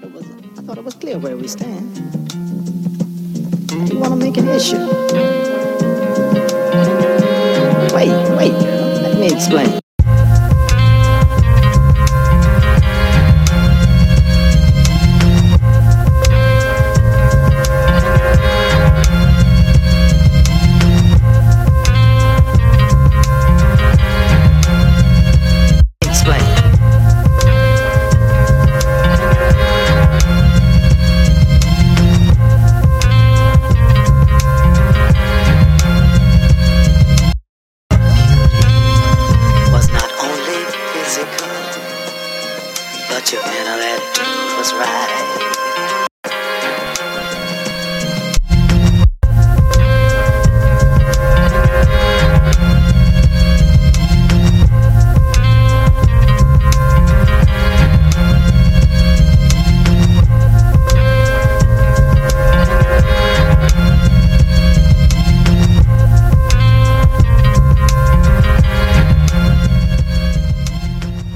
thought it was I thought it was clear where we stand. You want to make an issue? Wait, wait. Let me. Explain. Physical, but your intellect was right.